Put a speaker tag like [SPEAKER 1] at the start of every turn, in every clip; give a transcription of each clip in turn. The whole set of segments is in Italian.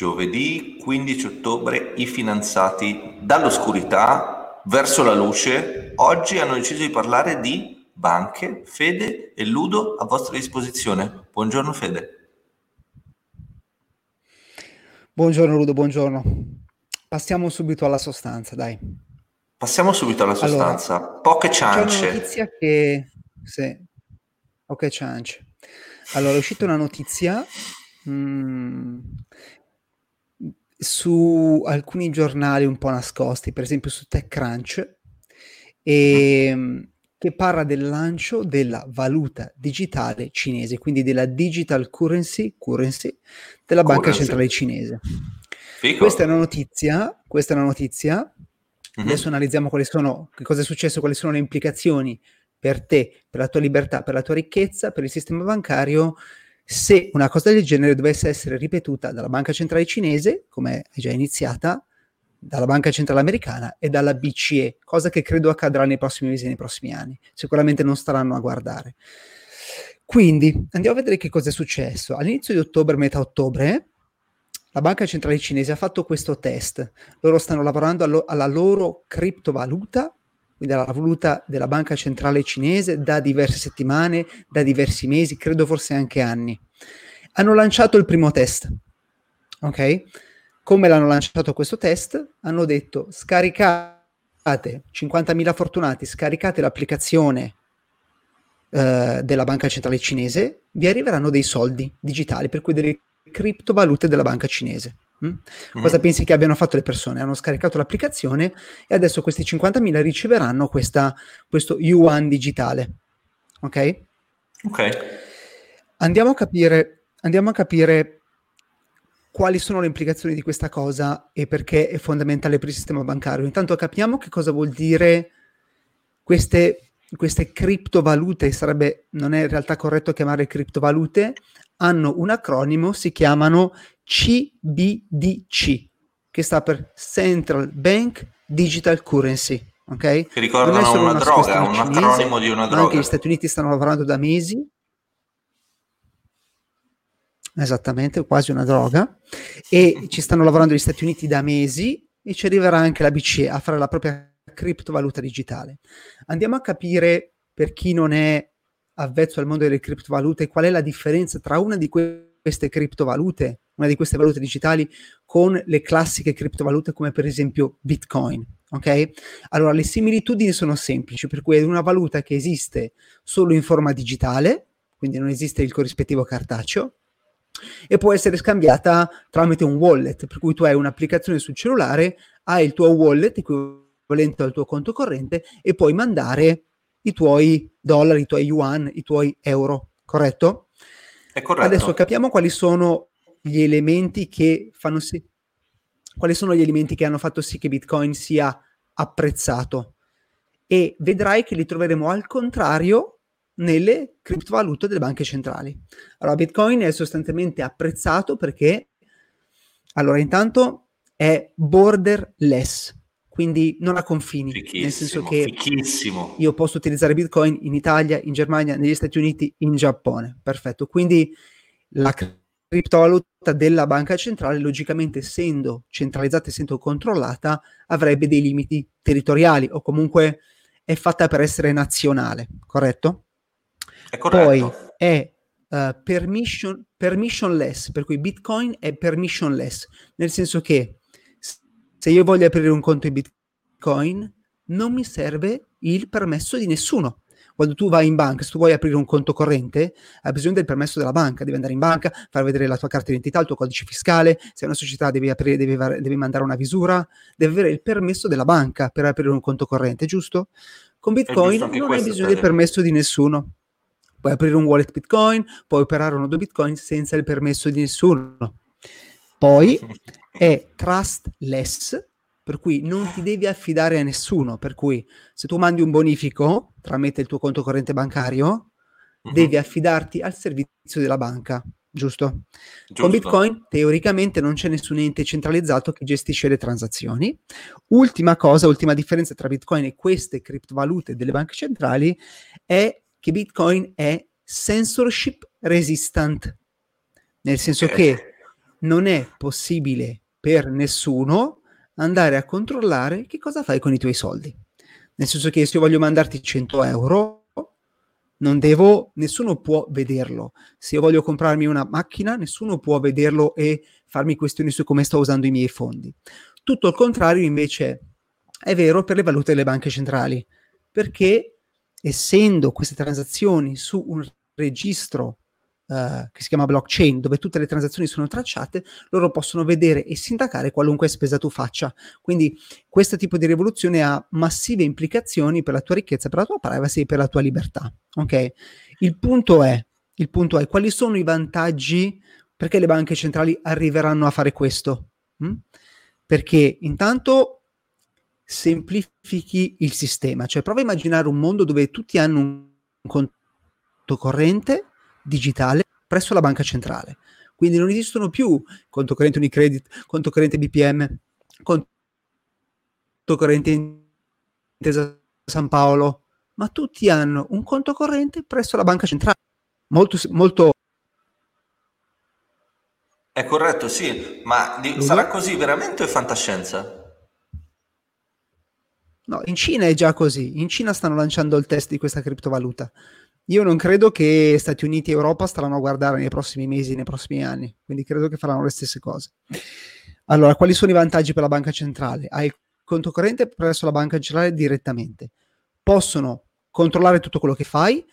[SPEAKER 1] Giovedì 15 ottobre i fidanzati dall'oscurità verso la luce. Oggi hanno deciso di parlare di banche. Fede e Ludo a vostra disposizione. Buongiorno Fede.
[SPEAKER 2] Buongiorno Ludo, buongiorno. Passiamo subito alla sostanza, dai.
[SPEAKER 1] Passiamo subito alla sostanza. Allora, Poche ciance.
[SPEAKER 2] C'è una notizia che... Sì, poche ciance. Allora, è uscita una notizia mm, su alcuni giornali un po' nascosti, per esempio su TechCrunch, e, che parla del lancio della valuta digitale cinese, quindi della digital currency, currency della currency. banca centrale cinese. Fico. Questa è una notizia, questa è una notizia. Mm-hmm. Adesso analizziamo quali sono, che cosa è successo, quali sono le implicazioni per te, per la tua libertà, per la tua ricchezza, per il sistema bancario se una cosa del genere dovesse essere ripetuta dalla banca centrale cinese, come è già iniziata, dalla banca centrale americana e dalla BCE, cosa che credo accadrà nei prossimi mesi e nei prossimi anni. Sicuramente non staranno a guardare. Quindi andiamo a vedere che cosa è successo. All'inizio di ottobre, metà ottobre, la banca centrale cinese ha fatto questo test. Loro stanno lavorando allo- alla loro criptovaluta quindi alla valuta della banca centrale cinese da diverse settimane, da diversi mesi, credo forse anche anni. Hanno lanciato il primo test, ok? Come l'hanno lanciato questo test? Hanno detto scaricate 50.000 fortunati, scaricate l'applicazione eh, della banca centrale cinese, vi arriveranno dei soldi digitali, per cui delle criptovalute della banca cinese. Mm? Cosa mm. pensi che abbiano fatto le persone? Hanno scaricato l'applicazione e adesso questi 50.000 riceveranno questa, questo yuan digitale. Ok?
[SPEAKER 1] Ok.
[SPEAKER 2] Andiamo a capire, andiamo a capire quali sono le implicazioni di questa cosa e perché è fondamentale per il sistema bancario. Intanto capiamo che cosa vuol dire queste, queste criptovalute, sarebbe, non è in realtà corretto chiamare criptovalute, hanno un acronimo, si chiamano CBDC, che sta per Central Bank Digital Currency. Okay?
[SPEAKER 1] Che ricordano una, una droga, un cinese, acronimo di una droga.
[SPEAKER 2] Anche gli Stati Uniti stanno lavorando da mesi. Esattamente, quasi una droga. E ci stanno lavorando gli Stati Uniti da mesi e ci arriverà anche la BCE a fare la propria criptovaluta digitale. Andiamo a capire per chi non è avvezzo al mondo delle criptovalute qual è la differenza tra una di queste criptovalute, una di queste valute digitali, con le classiche criptovalute come per esempio Bitcoin. Ok? Allora, le similitudini sono semplici, per cui è una valuta che esiste solo in forma digitale, quindi non esiste il corrispettivo cartaceo, e può essere scambiata tramite un wallet, per cui tu hai un'applicazione sul cellulare, hai il tuo wallet equivalente al tuo conto corrente e puoi mandare i tuoi dollari, i tuoi yuan, i tuoi euro, corretto?
[SPEAKER 1] È corretto.
[SPEAKER 2] Adesso capiamo quali sono gli elementi che fanno sì. Quali sono gli elementi che hanno fatto sì che Bitcoin sia apprezzato? E vedrai che li troveremo al contrario nelle criptovalute delle banche centrali. Allora, Bitcoin è sostanzialmente apprezzato perché, allora, intanto è borderless, quindi non ha confini, nel senso che
[SPEAKER 1] fichissimo.
[SPEAKER 2] io posso utilizzare Bitcoin in Italia, in Germania, negli Stati Uniti, in Giappone. Perfetto. Quindi la criptovaluta della banca centrale, logicamente essendo centralizzata, essendo controllata, avrebbe dei limiti territoriali o comunque è fatta per essere nazionale, corretto?
[SPEAKER 1] È corretto.
[SPEAKER 2] Poi è uh, permission, permissionless, per cui Bitcoin è permissionless, nel senso che se io voglio aprire un conto in Bitcoin, non mi serve il permesso di nessuno. Quando tu vai in banca, se tu vuoi aprire un conto corrente, hai bisogno del permesso della banca, devi andare in banca, far vedere la tua carta d'identità, il tuo codice fiscale, se è una società devi, aprire, devi, devi mandare una visura, devi avere il permesso della banca per aprire un conto corrente, giusto? Con Bitcoin non hai bisogno del permesso di nessuno. Puoi aprire un wallet Bitcoin, puoi operare un nodo Bitcoin senza il permesso di nessuno. Poi è trustless, per cui non ti devi affidare a nessuno, per cui se tu mandi un bonifico tramite il tuo conto corrente bancario, uh-huh. devi affidarti al servizio della banca, giusto? giusto? Con Bitcoin teoricamente non c'è nessun ente centralizzato che gestisce le transazioni. Ultima cosa, ultima differenza tra Bitcoin e queste criptovalute delle banche centrali è che Bitcoin è censorship resistant, nel senso okay. che non è possibile per nessuno andare a controllare che cosa fai con i tuoi soldi. Nel senso che se io voglio mandarti 100 euro, non devo, nessuno può vederlo. Se io voglio comprarmi una macchina, nessuno può vederlo e farmi questioni su come sto usando i miei fondi. Tutto il contrario invece è vero per le valute delle banche centrali, perché essendo queste transazioni su un registro uh, che si chiama blockchain, dove tutte le transazioni sono tracciate, loro possono vedere e sindacare qualunque spesa tu faccia. Quindi questo tipo di rivoluzione ha massive implicazioni per la tua ricchezza, per la tua privacy e per la tua libertà. Ok? Il punto è, il punto è quali sono i vantaggi perché le banche centrali arriveranno a fare questo? Mm? Perché intanto semplifichi il sistema, cioè prova a immaginare un mondo dove tutti hanno un conto corrente digitale presso la banca centrale. Quindi non esistono più conto corrente Unicredit, conto corrente BPM, conto corrente Intesa San Paolo, ma tutti hanno un conto corrente presso la banca centrale. Molto, molto
[SPEAKER 1] è corretto, sì, ma di, sarà così veramente o è fantascienza?
[SPEAKER 2] No, in Cina è già così. In Cina stanno lanciando il test di questa criptovaluta. Io non credo che Stati Uniti e Europa staranno a guardare nei prossimi mesi, nei prossimi anni, quindi credo che faranno le stesse cose. Allora, quali sono i vantaggi per la banca centrale? Hai il conto corrente presso la banca centrale direttamente. Possono controllare tutto quello che fai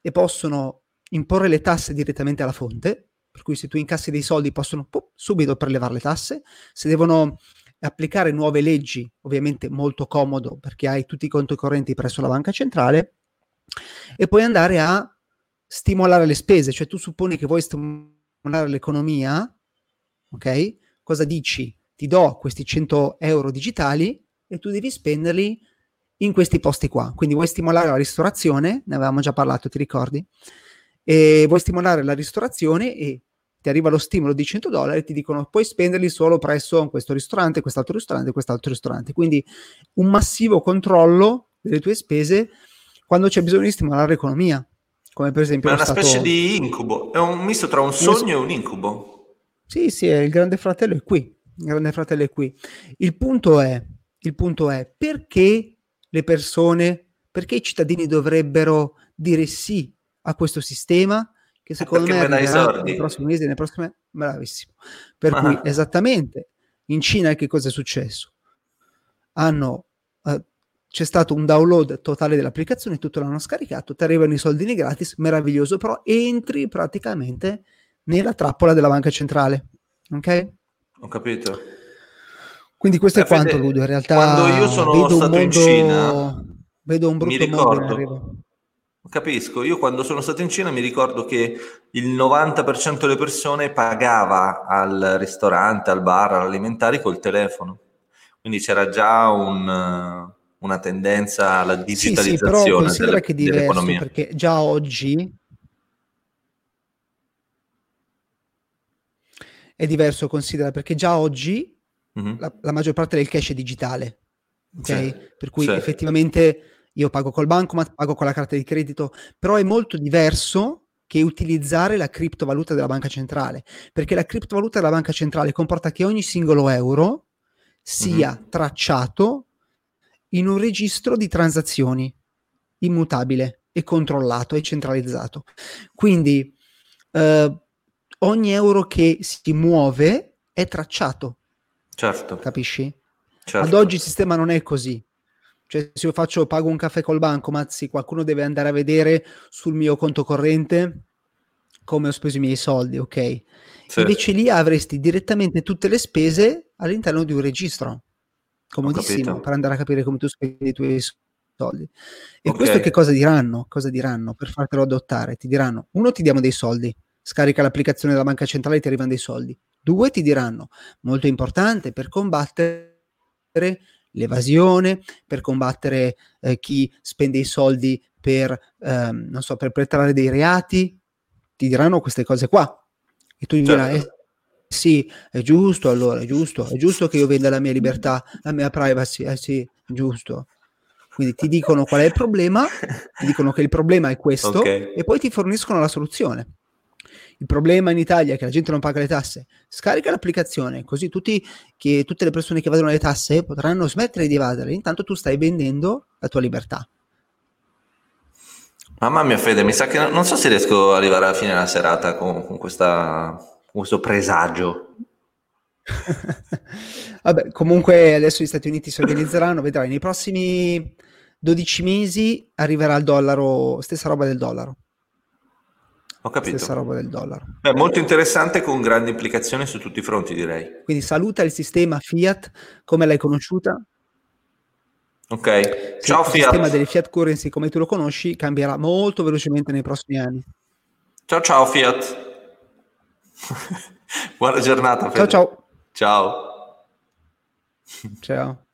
[SPEAKER 2] e possono imporre le tasse direttamente alla fonte, per cui se tu incassi dei soldi possono pop, subito prelevare le tasse. Se devono applicare nuove leggi, ovviamente molto comodo perché hai tutti i conti correnti presso la banca centrale, e poi andare a stimolare le spese, cioè tu supponi che vuoi stimolare l'economia, ok? Cosa dici? Ti do questi 100 euro digitali e tu devi spenderli in questi posti qua. Quindi vuoi stimolare la ristorazione, ne avevamo già parlato, ti ricordi? E vuoi stimolare la ristorazione e ti arriva lo stimolo di 100 dollari e ti dicono puoi spenderli solo presso questo ristorante, quest'altro ristorante, quest'altro ristorante. Quindi un massivo controllo delle tue spese quando c'è bisogno di stimolare l'economia. Come per esempio...
[SPEAKER 1] è una stato... specie di incubo, è un misto tra un sogno e un incubo.
[SPEAKER 2] Sì, sì, il grande fratello è qui. Il grande fratello è qui. Il punto è, il punto è perché le persone, perché i cittadini dovrebbero dire sì a questo sistema che secondo me arriverà nei prossimi mesi, nei prossimi... Bravissimo. Per ah. cui esattamente in Cina che cosa è successo? Hanno, uh, c'è stato un download totale dell'applicazione, tutto l'hanno scaricato, ti arrivano i soldini gratis, meraviglioso, però entri praticamente nella trappola della banca centrale. Ok?
[SPEAKER 1] Ho capito.
[SPEAKER 2] Quindi questo è quanto, Ludo. In realtà
[SPEAKER 1] quando io sono vedo stato mondo, in Cina,
[SPEAKER 2] vedo un brutto
[SPEAKER 1] mi ricordo, Capisco, io quando sono stato in Cina mi ricordo che il 90% delle persone pagava al ristorante, al bar, all'alimentari col telefono. Quindi c'era già un, una tendenza alla digitalizzazione sì, sì, delle, che dell'economia.
[SPEAKER 2] Perché già oggi è diverso, considera, perché già oggi mm-hmm. la, la, maggior parte del cash è digitale. Okay? Sì, per cui effettivamente io pago col bancomat, pago con la carta di credito, però è molto diverso che utilizzare la criptovaluta della banca centrale, perché la criptovaluta della banca centrale comporta che ogni singolo euro sia mm-hmm. tracciato in un registro di transazioni immutabile e controllato e centralizzato. Quindi eh, ogni euro che si muove è tracciato.
[SPEAKER 1] Certo.
[SPEAKER 2] Capisci?
[SPEAKER 1] Certo.
[SPEAKER 2] Ad oggi il sistema non è così. Cioè, se io faccio, pago un caffè col banco, ma sì, qualcuno deve andare a vedere sul mio conto corrente come ho speso i miei soldi, ok? Sì. Invece lì avresti direttamente tutte le spese all'interno di un registro, comodissimo, per andare a capire come tu spendi i tuoi soldi. E okay. questo che cosa diranno? Cosa diranno per fartelo adottare? Ti diranno, uno, ti diamo dei soldi, scarica l'applicazione della banca centrale e ti arrivano dei soldi. Due, ti diranno, molto importante per combattere l'evasione, per combattere eh, chi spende i soldi per, ehm, non so, per perpetrare dei reati, ti diranno queste cose qua. E tu dirai, certo. eh, sì, è giusto allora, è giusto, è giusto che io venda la mia libertà, la mia privacy, eh sì, è giusto. Quindi ti dicono qual è il problema, ti dicono che il problema è questo okay. e poi ti forniscono la soluzione. Il problema in Italia è che la gente non paga le tasse. Scarica l'applicazione, così tutti, che, tutte le persone che evadono le tasse potranno smettere di evadere. Intanto tu stai vendendo la tua libertà.
[SPEAKER 1] Mamma mia Fede, mi sa che non so se riesco ad arrivare alla fine della serata con, con, questa, questo presagio.
[SPEAKER 2] Vabbè, comunque adesso gli Stati Uniti si organizzeranno, vedrai, nei prossimi 12 mesi arriverà il dollaro, stessa roba del dollaro.
[SPEAKER 1] Ho capito.
[SPEAKER 2] Stessa roba del dollaro.
[SPEAKER 1] È molto interessante con grandi implicazioni su tutti i fronti, direi.
[SPEAKER 2] Quindi saluta il sistema Fiat come l'hai conosciuta
[SPEAKER 1] Ok, ciao
[SPEAKER 2] il
[SPEAKER 1] Fiat. Il
[SPEAKER 2] sistema delle Fiat Currency come tu lo conosci cambierà molto velocemente nei prossimi anni.
[SPEAKER 1] Ciao ciao Fiat. Buona giornata.
[SPEAKER 2] Fede. Ciao ciao.
[SPEAKER 1] Ciao.
[SPEAKER 2] Ciao.